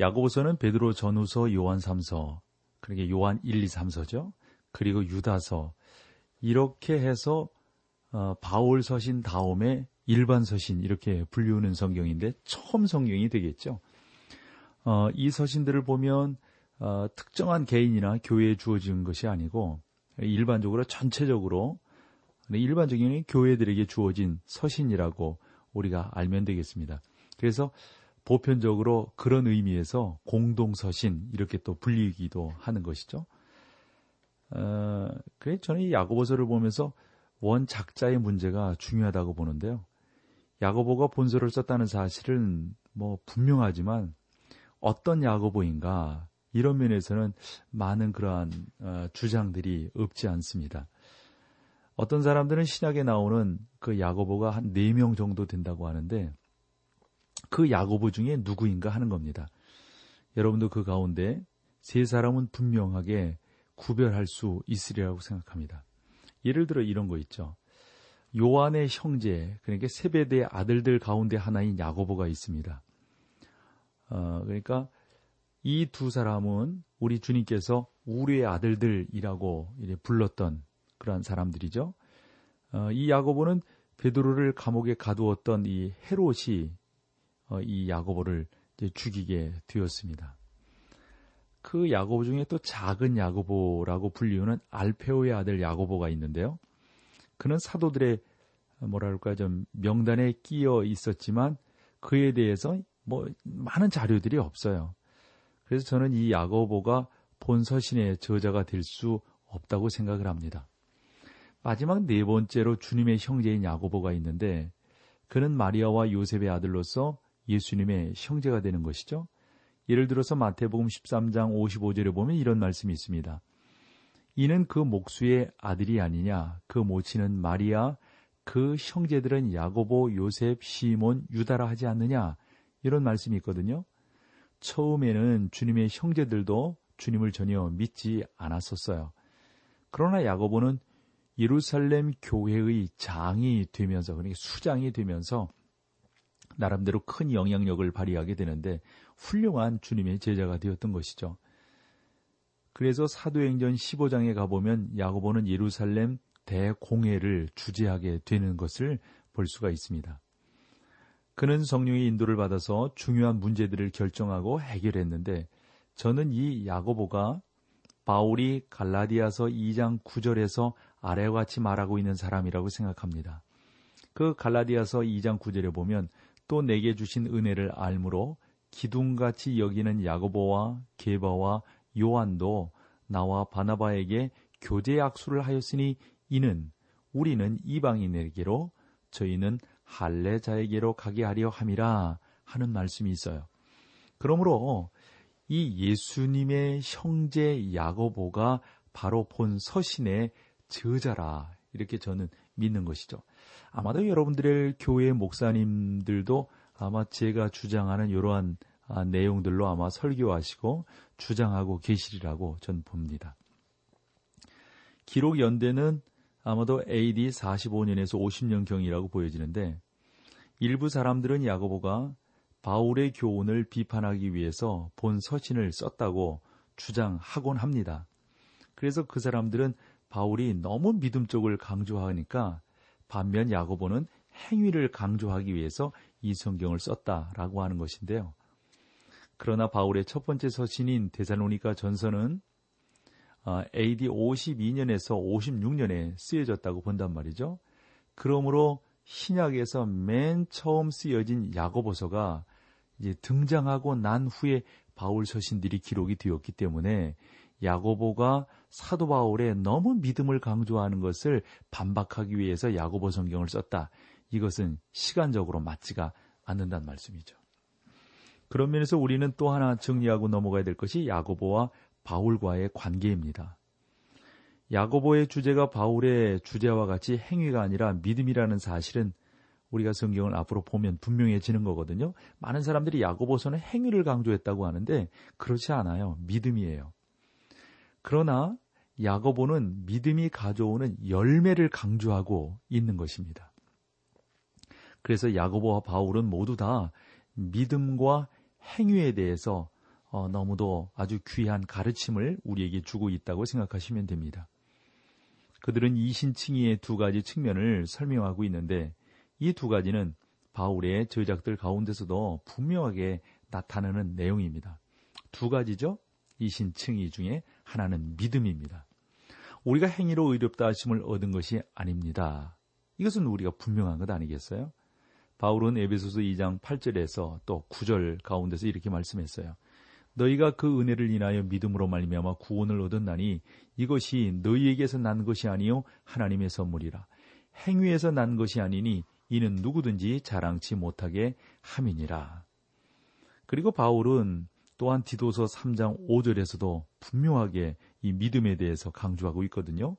야고보서는 베드로 전후서, 요한 3서, 그러니까 요한 1, 2, 3서죠. 그리고 유다서 이렇게 해서 어, 바울 서신 다음에 일반 서신 이렇게 불리우는 성경인데 처음 성경이 되겠죠. 어, 이 서신들을 보면 어, 특정한 개인이나 교회에 주어진 것이 아니고 일반적으로 전체적으로 일반적인 교회들에게 주어진 서신이라고 우리가 알면 되겠습니다. 그래서 보편적으로 그런 의미에서 공동서신 이렇게 또 불리기도 하는 것이죠. 어, 저는 이 야고보서를 보면서 원 작자의 문제가 중요하다고 보는데요. 야고보가 본서를 썼다는 사실은 뭐 분명하지만 어떤 야고보인가 이런 면에서는 많은 그러한 어, 주장들이 없지 않습니다. 어떤 사람들은 신약에 나오는 그 야고보가 한 4명 정도 된다고 하는데 그 야고보 중에 누구인가 하는 겁니다. 여러분도 그 가운데 세 사람은 분명하게 구별할 수 있으리라고 생각합니다. 예를 들어 이런 거 있죠. 요한의 형제, 그러니까 세배대 아들들 가운데 하나인 야고보가 있습니다. 어, 그러니까 이 두 사람은 우리 주님께서 우리의 아들들이라고 불렀던 그러한 사람들이죠. 어, 이 야고보는 베드로를 감옥에 가두었던 이 헤롯이 어, 이 야고보를 죽이게 되었습니다. 그 야고보 중에 또 작은 야고보라고 불리우는 알페오의 아들 야고보가 있는데요. 그는 사도들의 뭐랄까 좀 명단에 끼어 있었지만 그에 대해서 뭐 많은 자료들이 없어요. 그래서 저는 이 야고보가 본 서신의 저자가 될 수 없다고 생각을 합니다. 마지막 네 번째로 주님의 형제인 야고보가 있는데 그는 마리아와 요셉의 아들로서 예수님의 형제가 되는 것이죠. 예를 들어서 마태복음 13장 55절에 보면 이런 말씀이 있습니다. 이는 그 목수의 아들이 아니냐 그 모친은 마리아 그 형제들은 야고보 요셉 시몬 유다라 하지 않느냐 이런 말씀이 있거든요. 처음에는 주님의 형제들도 주님을 전혀 믿지 않았었어요. 그러나 야고보는 예루살렘 교회의 장이 되면서 그러니까 수장이 되면서 나름대로 큰 영향력을 발휘하게 되는데 훌륭한 주님의 제자가 되었던 것이죠. 그래서 사도행전 15장에 가보면 야고보는 예루살렘 대공회를 주재하게 되는 것을 볼 수가 있습니다. 그는 성령의 인도를 받아서 중요한 문제들을 결정하고 해결했는데 저는 이 야고보가 바울이 갈라디아서 2장 9절에서 아래와 같이 말하고 있는 사람이라고 생각합니다. 그 갈라디아서 2장 9절에 보면 또 내게 주신 은혜를 알므로 기둥같이 여기는 야고보와 게바와 요한도 나와 바나바에게 교제 약수를 하였으니 이는 우리는 이방인에게로 저희는 할례자에게로 가게 하려 함이라 하는 말씀이 있어요. 그러므로 이 예수님의 형제 야고보가 바로 본 서신의 저자라 이렇게 저는 믿는 것이죠. 아마도 여러분들의 교회 목사님들도 아마 제가 주장하는 이러한 아, 내용들로 아마 설교하시고 주장하고 계시리라고 전 봅니다. 기록 연대는 아마도 AD 45년에서 50년경이라고 보여지는데 일부 사람들은 야고보가 바울의 교훈을 비판하기 위해서 본 서신을 썼다고 주장하곤 합니다. 그래서 그 사람들은 바울이 너무 믿음 쪽을 강조하니까 반면 야고보는 행위를 강조하기 위해서 이 성경을 썼다라고 하는 것인데요. 그러나 바울의 첫 번째 서신인 데살로니가 전서는 AD 52년에서 56년에 쓰여졌다고 본단 말이죠. 그러므로 신약에서 맨 처음 쓰여진 야고보서가 이제 등장하고 난 후에 바울 서신들이 기록이 되었기 때문에 야고보가 사도 바울의 너무 믿음을 강조하는 것을 반박하기 위해서 야고보 성경을 썼다. 이것은 시간적으로 맞지가 않는다는 말씀이죠. 그런 면에서 우리는 또 하나 정리하고 넘어가야 될 것이 야고보와 바울과의 관계입니다. 야고보의 주제가 바울의 주제와 같이 행위가 아니라 믿음이라는 사실은 우리가 성경을 앞으로 보면 분명해지는 거거든요. 많은 사람들이 야고보서는 행위를 강조했다고 하는데 그렇지 않아요. 믿음이에요. 그러나 야고보는 믿음이 가져오는 열매를 강조하고 있는 것입니다. 그래서 야고보와 바울은 모두 다 믿음과 행위에 대해서 어, 너무도 아주 귀한 가르침을 우리에게 주고 있다고 생각하시면 됩니다. 그들은 이신칭의의 두 가지 측면을 설명하고 있는데 이 두 가지는 바울의 저작들 가운데서도 분명하게 나타나는 내용입니다. 두 가지죠. 이신칭의 중에 하나는 믿음입니다. 우리가 행위로 의롭다 하심을 얻은 것이 아닙니다. 이것은 우리가 분명한 것 아니겠어요? 바울은 에베소서 2장 8절에서 또 9절 가운데서 이렇게 말씀했어요. 너희가 그 은혜를 인하여 믿음으로 말미암아 구원을 얻었나니 이것이 너희에게서 난 것이 아니요 하나님의 선물이라. 행위에서 난 것이 아니니 이는 누구든지 자랑치 못하게 함이니라. 그리고 바울은 또한 디도서 3장 5절에서도 분명하게 이 믿음에 대해서 강조하고 있거든요.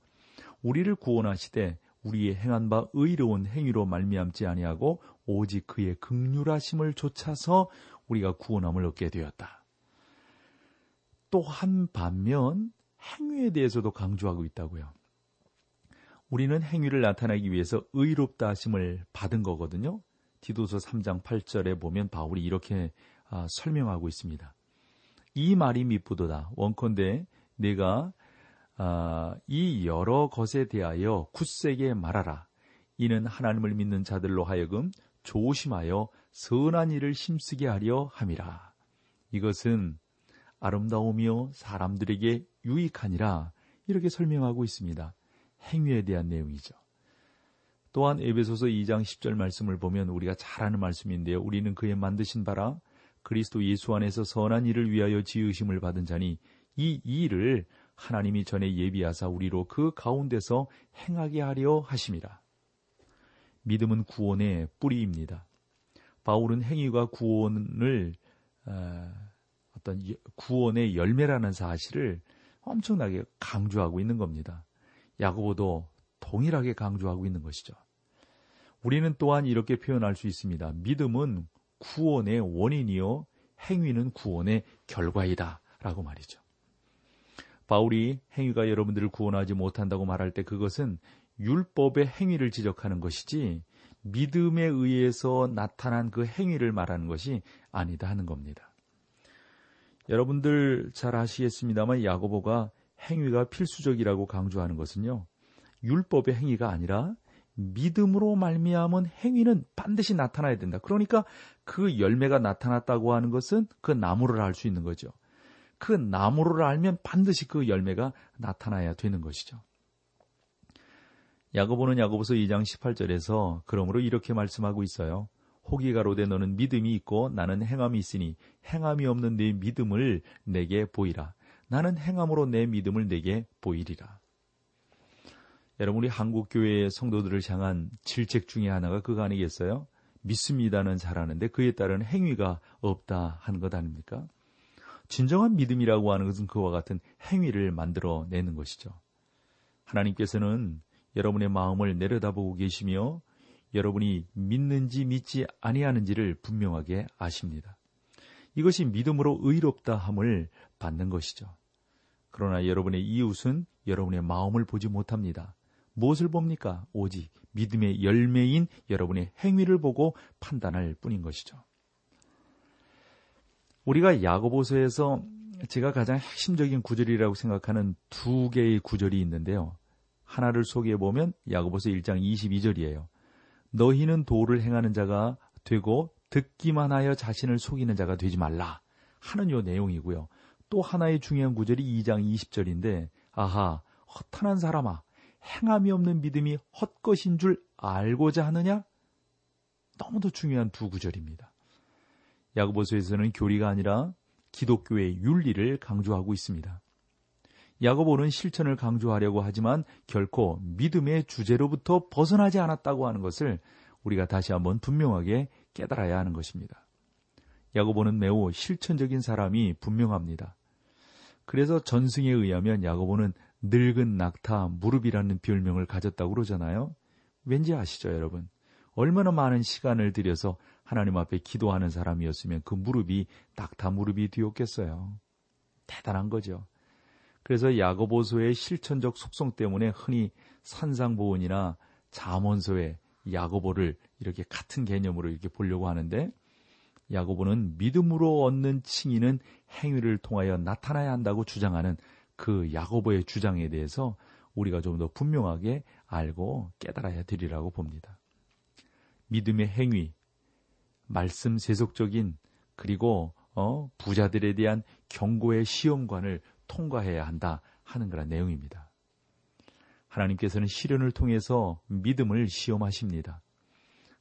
우리를 구원하시되 우리의 행한 바 의로운 행위로 말미암지 아니하고 오직 그의 극률하심을 좇아서 우리가 구원함을 얻게 되었다. 또 한 반면 행위에 대해서도 강조하고 있다고요. 우리는 행위를 나타내기 위해서 의롭다 하심을 받은 거거든요. 디도서 3장 8절에 보면 바울이 이렇게 아, 설명하고 있습니다. 이 말이 미쁘도다. 원컨대 내가 아, 이 여러 것에 대하여 굳세게 말하라. 이는 하나님을 믿는 자들로 하여금 조심하여 선한 일을 힘쓰게 하려 함이라. 이것은 아름다우며 사람들에게 유익하니라 이렇게 설명하고 있습니다. 행위에 대한 내용이죠. 또한 에베소서 2장 10절 말씀을 보면 우리가 잘 아는 말씀인데요. 우리는 그의 만드신 바라 그리스도 예수 안에서 선한 일을 위하여 지으심을 받은 자니 이 일을 하나님이 전에 예비하사 우리로 그 가운데서 행하게 하려 하심이라. 믿음은 구원의 뿌리입니다. 바울은 행위가 구원을 어, 어떤 구원의 열매라는 사실을 엄청나게 강조하고 있는 겁니다. 야고보도 동일하게 강조하고 있는 것이죠. 우리는 또한 이렇게 표현할 수 있습니다. 믿음은 구원의 원인이요 행위는 구원의 결과이다. 라고 말이죠. 바울이 행위가 여러분들을 구원하지 못한다고 말할 때 그것은 율법의 행위를 지적하는 것이지 믿음에 의해서 나타난 그 행위를 말하는 것이 아니다 하는 겁니다. 여러분들 잘 아시겠습니다만 야고보가 행위가 필수적이라고 강조하는 것은요. 율법의 행위가 아니라 믿음으로 말미암은 행위는 반드시 나타나야 된다. 그러니까 그 열매가 나타났다고 하는 것은 그 나무를 알 수 있는 거죠. 그 나무를 알면 반드시 그 열매가 나타나야 되는 것이죠. 야고보는 야고보서 2장 18절에서 그러므로 이렇게 말씀하고 있어요. 혹이 가로되 너는 믿음이 있고 나는 행함이 있으니 행함이 없는 내 믿음을 내게 보이라. 나는 행함으로 내 믿음을 내게 보이리라. 여러분 우리 한국 교회의 성도들을 향한 질책 중에 하나가 그거 아니겠어요? 믿습니다는 잘하는데 그에 따른 행위가 없다 하는 것 아닙니까? 진정한 믿음이라고 하는 것은 그와 같은 행위를 만들어 내는 것이죠. 하나님께서는 여러분의 마음을 내려다보고 계시며 여러분이 믿는지 믿지 아니하는지를 분명하게 아십니다. 이것이 믿음으로 의롭다 함을 받는 것이죠. 그러나 여러분의 이웃은 여러분의 마음을 보지 못합니다. 무엇을 봅니까? 오직 믿음의 열매인 여러분의 행위를 보고 판단할 뿐인 것이죠. 우리가 야고보서에서 제가 가장 핵심적인 구절이라고 생각하는 두 개의 구절이 있는데요. 하나를 소개해 보면 야고보서 1장 22절이에요. 너희는 도를 행하는 자가 되고 듣기만 하여 자신을 속이는 자가 되지 말라 하는 요 내용이고요. 또 하나의 중요한 구절이 2장 20절인데 아하 허탄한 사람아 행함이 없는 믿음이 헛것인 줄 알고자 하느냐? 너무도 중요한 두 구절입니다. 야고보서에서는 교리가 아니라 기독교의 윤리를 강조하고 있습니다. 야고보는 실천을 강조하려고 하지만 결코 믿음의 주제로부터 벗어나지 않았다고 하는 것을 우리가 다시 한번 분명하게 깨달아야 하는 것입니다. 야고보는 매우 실천적인 사람이 분명합니다. 그래서 전승에 의하면 야고보는 늙은 낙타 무릎이라는 별명을 가졌다고 그러잖아요. 왠지 아시죠, 여러분? 얼마나 많은 시간을 들여서 하나님 앞에 기도하는 사람이었으면 그 무릎이 낙타 무릎이 되었겠어요. 대단한 거죠. 그래서 야고보서의 실천적 속성 때문에 흔히 산상보원이나 잠언서에 야고보를 이렇게 같은 개념으로 이렇게 보려고 하는데 야고보는 믿음으로 얻는 칭의는 행위를 통하여 나타나야 한다고 주장하는 그 야고보의 주장에 대해서 우리가 좀 더 분명하게 알고 깨달아야 되리라고 봅니다. 믿음의 행위, 말씀 세속적인 그리고 어, 부자들에 대한 경고의 시험관을 통과해야 한다 하는 그런 내용입니다. 하나님께서는 시련을 통해서 믿음을 시험하십니다.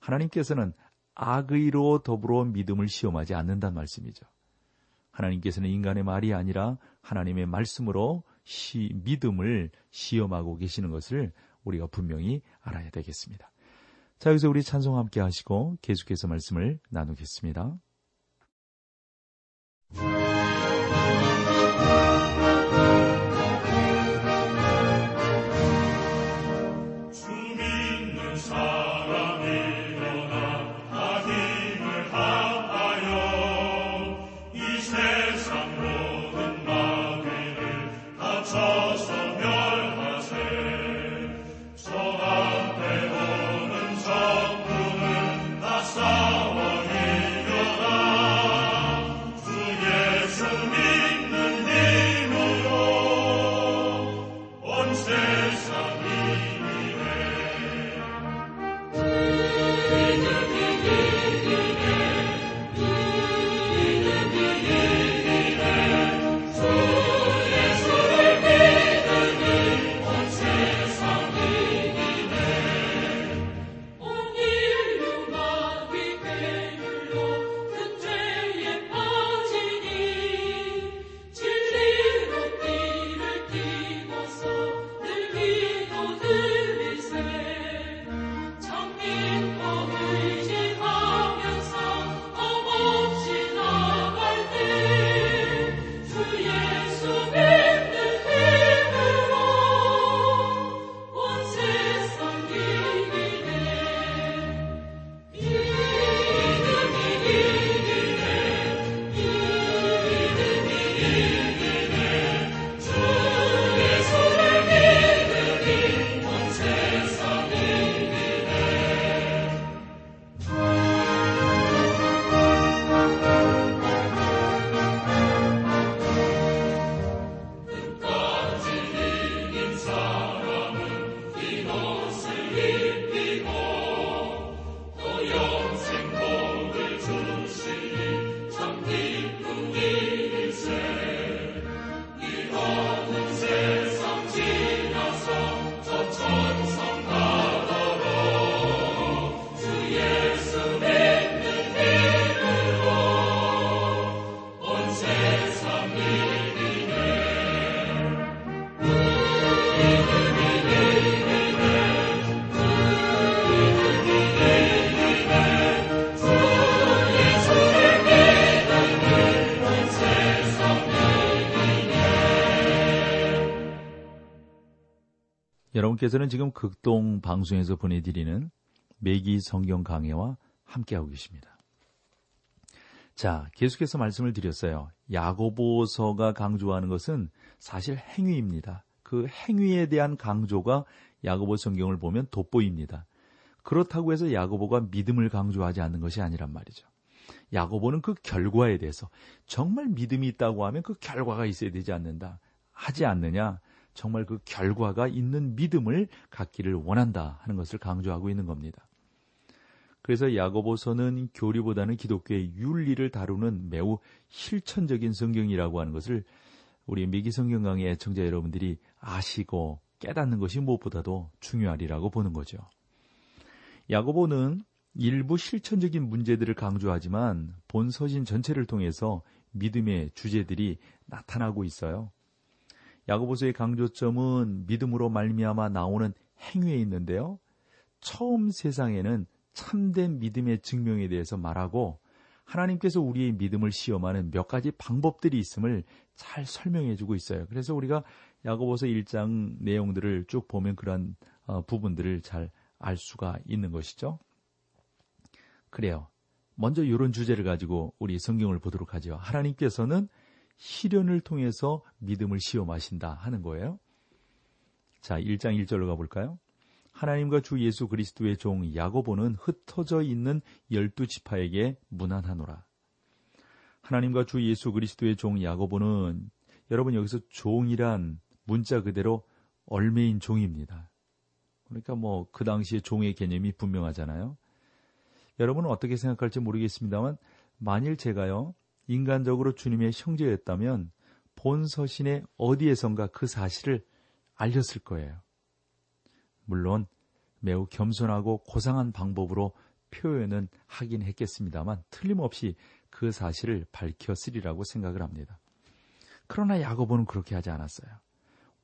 하나님께서는 악의로 더불어 믿음을 시험하지 않는다는 말씀이죠. 하나님께서는 인간의 말이 아니라 하나님의 말씀으로 시, 믿음을 시험하고 계시는 것을 우리가 분명히 알아야 되겠습니다. 자, 여기서 우리 찬송 함께 하시고 계속해서 말씀을 나누겠습니다. 여러분께서는 지금 극동 방송에서 보내드리는 매기 성경 강해와 함께하고 계십니다. 자, 계속해서 말씀을 드렸어요. 야고보서가 강조하는 것은 사실 행위입니다. 그 행위에 대한 강조가 야고보 성경을 보면 돋보입니다. 그렇다고 해서 야고보가 믿음을 강조하지 않는 것이 아니란 말이죠. 야고보는 그 결과에 대해서 정말 믿음이 있다고 하면 그 결과가 있어야 되지 않는다. 하지 않느냐? 정말 그 결과가 있는 믿음을 갖기를 원한다 하는 것을 강조하고 있는 겁니다. 그래서 야고보서는 교리보다는 기독교의 윤리를 다루는 매우 실천적인 성경이라고 하는 것을 우리 미기 성경 강의 애청자 여러분들이 아시고 깨닫는 것이 무엇보다도 중요하리라고 보는 거죠. 야고보는 일부 실천적인 문제들을 강조하지만 본 서신 전체를 통해서 믿음의 주제들이 나타나고 있어요. 야고보서의 강조점은 믿음으로 말미암아 나오는 행위에 있는데요. 처음 세상에는 참된 믿음의 증명에 대해서 말하고 하나님께서 우리의 믿음을 시험하는 몇 가지 방법들이 있음을 잘 설명해 주고 있어요. 그래서 우리가 야고보서 1장 내용들을 쭉 보면 그러한 어, 부분들을 잘 알 수가 있는 것이죠. 그래요. 먼저 이런 주제를 가지고 우리 성경을 보도록 하죠. 하나님께서는 시련을 통해서 믿음을 시험하신다 하는 거예요. 자, 1장 1절로 가볼까요? 하나님과 주 예수 그리스도의 종 야고보는 흩어져 있는 열두 지파에게 무난하노라. 하나님과 주 예수 그리스도의 종 야고보는 여러분 여기서 종이란 문자 그대로 얼매인 종입니다. 그러니까 뭐 그 당시에 종의 개념이 분명하잖아요. 여러분은 어떻게 생각할지 모르겠습니다만 만일 제가요 인간적으로 주님의 형제였다면 본 서신의 어디에선가 그 사실을 알렸을 거예요. 물론 매우 겸손하고 고상한 방법으로 표현은 하긴 했겠습니다만 틀림없이 그 사실을 밝혔으리라고 생각을 합니다. 그러나 야고보는 그렇게 하지 않았어요.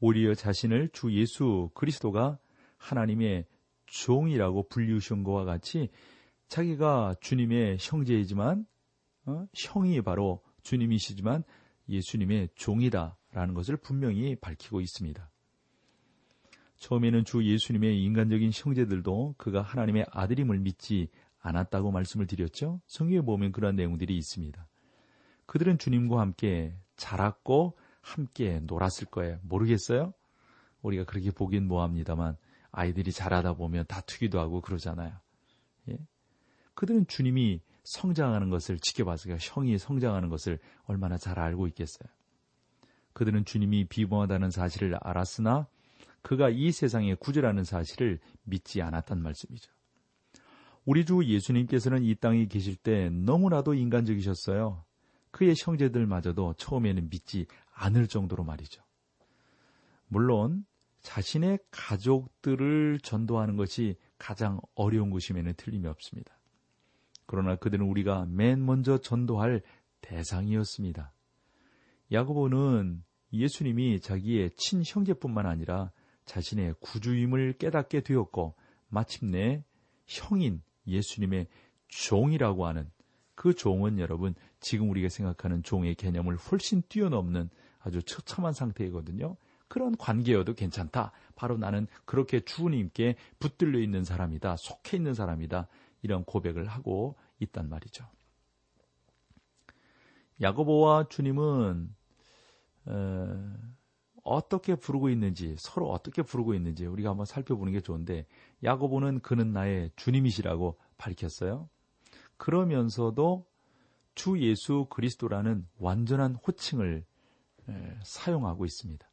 오히려 자신을 주 예수 그리스도가 하나님의 종이라고 불리우신 것과 같이 자기가 주님의 형제이지만 어? 형이 바로 주님이시지만 예수님의 종이다라는 것을 분명히 밝히고 있습니다. 처음에는 주 예수님의 인간적인 형제들도 그가 하나님의 아들임을 믿지 않았다고 말씀을 드렸죠. 성경에 보면 그런 내용들이 있습니다. 그들은 주님과 함께 자랐고 함께 놀았을 거예요. 모르겠어요? 우리가 그렇게 보긴 뭐합니다만 아이들이 자라다 보면 다투기도 하고 그러잖아요. 예? 그들은 주님이 성장하는 것을 지켜봤어요. 형이 성장하는 것을 얼마나 잘 알고 있겠어요. 그들은 주님이 비범하다는 사실을 알았으나 그가 이 세상에 구절하는 사실을 믿지 않았단 말씀이죠. 우리 주 예수님께서는 이 땅에 계실 때 너무나도 인간적이셨어요. 그의 형제들마저도 처음에는 믿지 않을 정도로 말이죠. 물론 자신의 가족들을 전도하는 것이 가장 어려운 것임에는 틀림이 없습니다. 그러나 그들은 우리가 맨 먼저 전도할 대상이었습니다. 야고보는 예수님이 자기의 친형제뿐만 아니라 자신의 구주임을 깨닫게 되었고 마침내 형인 예수님의 종이라고 하는 그 종은 여러분 지금 우리가 생각하는 종의 개념을 훨씬 뛰어넘는 아주 처참한 상태이거든요. 그런 관계여도 괜찮다. 바로 나는 그렇게 주님께 붙들려 있는 사람이다. 속해 있는 사람이다. 이런 고백을 하고 있단 말이죠. 야고보와 주님은 어, 어떻게 부르고 있는지 서로 어떻게 부르고 있는지 우리가 한번 살펴보는 게 좋은데 야고보는 그는 나의 주님이시라고 밝혔어요. 그러면서도 주 예수 그리스도라는 완전한 호칭을 사용하고 있습니다.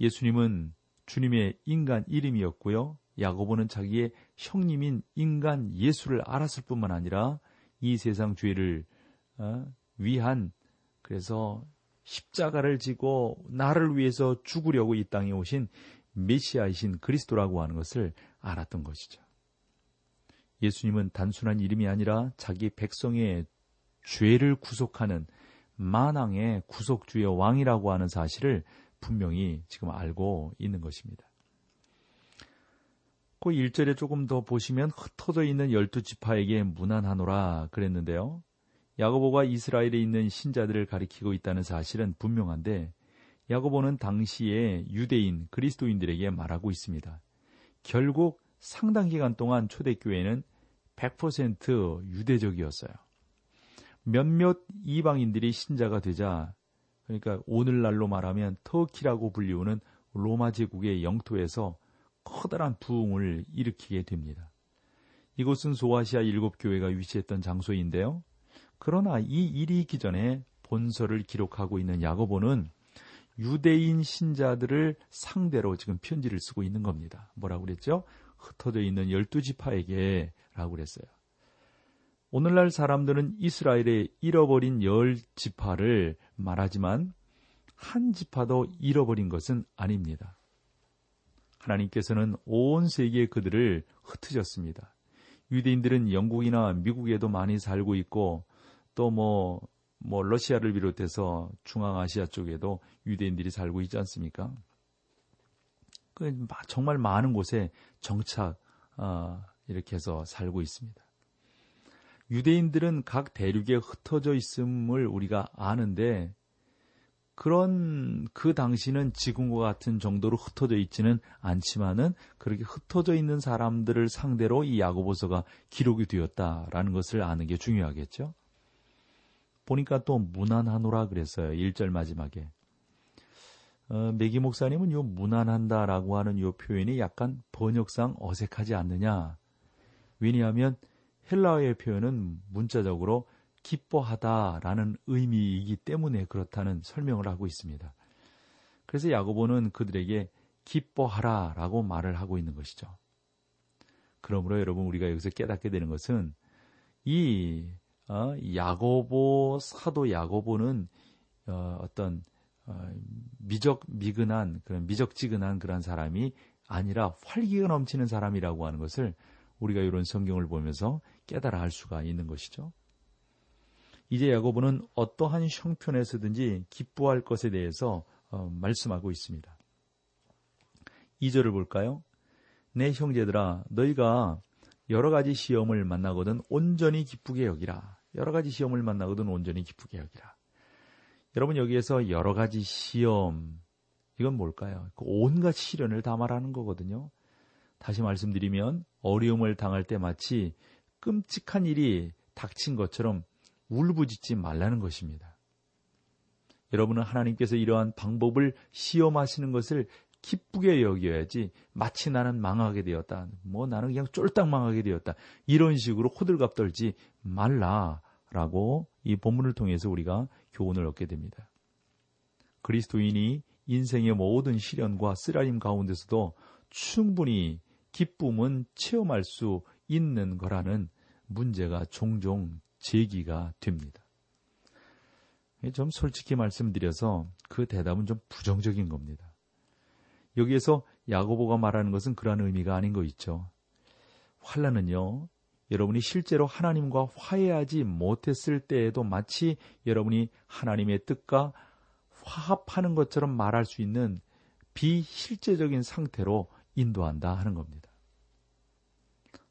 예수님은 주님의 인간 이름이었고요. 야고보는 자기의 형님인 인간 예수를 알았을 뿐만 아니라 이 세상 죄를 어, 위한 그래서 십자가를 지고 나를 위해서 죽으려고 이 땅에 오신 메시아이신 그리스도라고 하는 것을 알았던 것이죠. 예수님은 단순한 이름이 아니라 자기 백성의 죄를 구속하는 만왕의 구속주의 왕이라고 하는 사실을 분명히 지금 알고 있는 것입니다. 그 1절에 조금 더 보시면 흩어져 있는 열두 지파에게 무난하노라 그랬는데요. 야고보가 이스라엘에 있는 신자들을 가리키고 있다는 사실은 분명한데 야고보는 당시에 유대인 그리스도인들에게 말하고 있습니다. 결국 상당 기간 동안 초대교회는 100% 유대적이었어요. 몇몇 이방인들이 신자가 되자 그러니까 오늘날로 말하면 터키라고 불리우는 로마 제국의 영토에서 커다란 부흥을 일으키게 됩니다. 이곳은 소아시아 일곱 교회가 위치했던 장소인데요. 그러나 이 일이 있기 전에 본서를 기록하고 있는 야고보는 유대인 신자들을 상대로 지금 편지를 쓰고 있는 겁니다. 뭐라고 그랬죠? 흩어져 있는 열두 지파에게 라고 그랬어요. 오늘날 사람들은 이스라엘의 잃어버린 열 지파를 말하지만 한 지파도 잃어버린 것은 아닙니다. 하나님께서는 온 세계에 그들을 흩으셨습니다. 유대인들은 영국이나 미국에도 많이 살고 있고 또 뭐, 뭐, 러시아를 비롯해서 중앙아시아 쪽에도 유대인들이 살고 있지 않습니까? 그 정말 많은 곳에 정착, 어, 이렇게 해서 살고 있습니다. 유대인들은 각 대륙에 흩어져 있음을 우리가 아는데 그런 그 당시는 지금과 같은 정도로 흩어져 있지는 않지만은 그렇게 흩어져 있는 사람들을 상대로 이 야고보서가 기록이 되었다라는 것을 아는 게 중요하겠죠. 보니까 또 무난하노라 그랬어요. 1절 마지막에. 어, 메기 목사님은 요 무난한다라고 하는 요 표현이 약간 번역상 어색하지 않느냐. 왜냐하면 헬라어의 표현은 문자적으로 기뻐하다라는 의미이기 때문에 그렇다는 설명을 하고 있습니다. 그래서 야고보는 그들에게 기뻐하라라고 말을 하고 있는 것이죠. 그러므로 여러분 우리가 여기서 깨닫게 되는 것은 이 어, 야고보 사도 야고보는 어, 어떤 어, 미적 미근한 그런 미적지근한 그런 사람이 아니라 활기가 넘치는 사람이라고 하는 것을 우리가 이런 성경을 보면서 깨달아 알 수가 있는 것이죠. 이제 야고보는 어떠한 형편에서든지 기뻐할 것에 대해서 어, 말씀하고 있습니다. 2절을 볼까요? 내 형제들아 너희가 여러 가지 시험을 만나거든 온전히 기쁘게 여기라. 여러 가지 시험을 만나거든 온전히 기쁘게 여기라. 여러분 여기에서 여러 가지 시험 이건 뭘까요? 그 온갖 시련을 다 말하는 거거든요. 다시 말씀드리면 어려움을 당할 때 마치 끔찍한 일이 닥친 것처럼 울부짖지 말라는 것입니다. 여러분은 하나님께서 이러한 방법을 시험하시는 것을 기쁘게 여겨야지 마치 나는 망하게 되었다. 뭐 나는 그냥 쫄딱 망하게 되었다. 이런 식으로 호들갑 떨지 말라라고 이 본문을 통해서 우리가 교훈을 얻게 됩니다. 그리스도인이 인생의 모든 시련과 쓰라림 가운데서도 충분히 기쁨은 체험할 수 있는 거라는 문제가 종종 제기가 됩니다. 좀 솔직히 말씀드려서 그 대답은 좀 부정적인 겁니다. 여기에서 야고보가 말하는 것은 그러한 의미가 아닌 거 있죠. 환란은요. 여러분이 실제로 하나님과 화해하지 못했을 때에도 마치 여러분이 하나님의 뜻과 화합하는 것처럼 말할 수 있는 비실제적인 상태로 인도한다 하는 겁니다.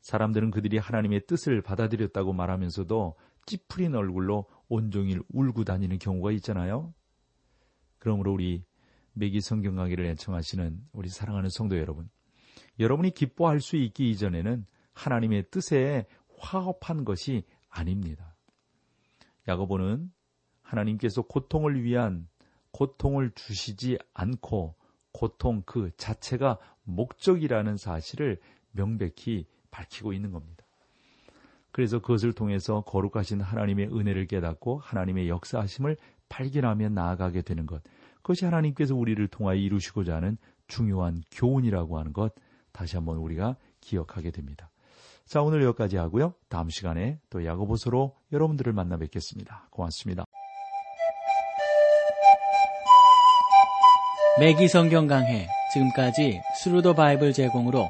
사람들은 그들이 하나님의 뜻을 받아들였다고 말하면서도 찌푸린 얼굴로 온종일 울고 다니는 경우가 있잖아요. 그러므로 우리 매기 성경 강의를 애청하시는 우리 사랑하는 성도 여러분, 여러분이 기뻐할 수 있기 이전에는 하나님의 뜻에 화합한 것이 아닙니다. 야고보는 하나님께서 고통을 위한 고통을 주시지 않고 고통 그 자체가 목적이라는 사실을 명백히 밝히고 있는 겁니다. 그래서 그것을 통해서 거룩하신 하나님의 은혜를 깨닫고 하나님의 역사하심을 발견하며 나아가게 되는 것. 그것이 하나님께서 우리를 통하여 이루시고자 하는 중요한 교훈이라고 하는 것 다시 한번 우리가 기억하게 됩니다. 자, 오늘 여기까지 하고요. 다음 시간에 또 야고보서로 여러분들을 만나 뵙겠습니다. 고맙습니다. 매기 성경 강해 지금까지 Thru the Bible 제공으로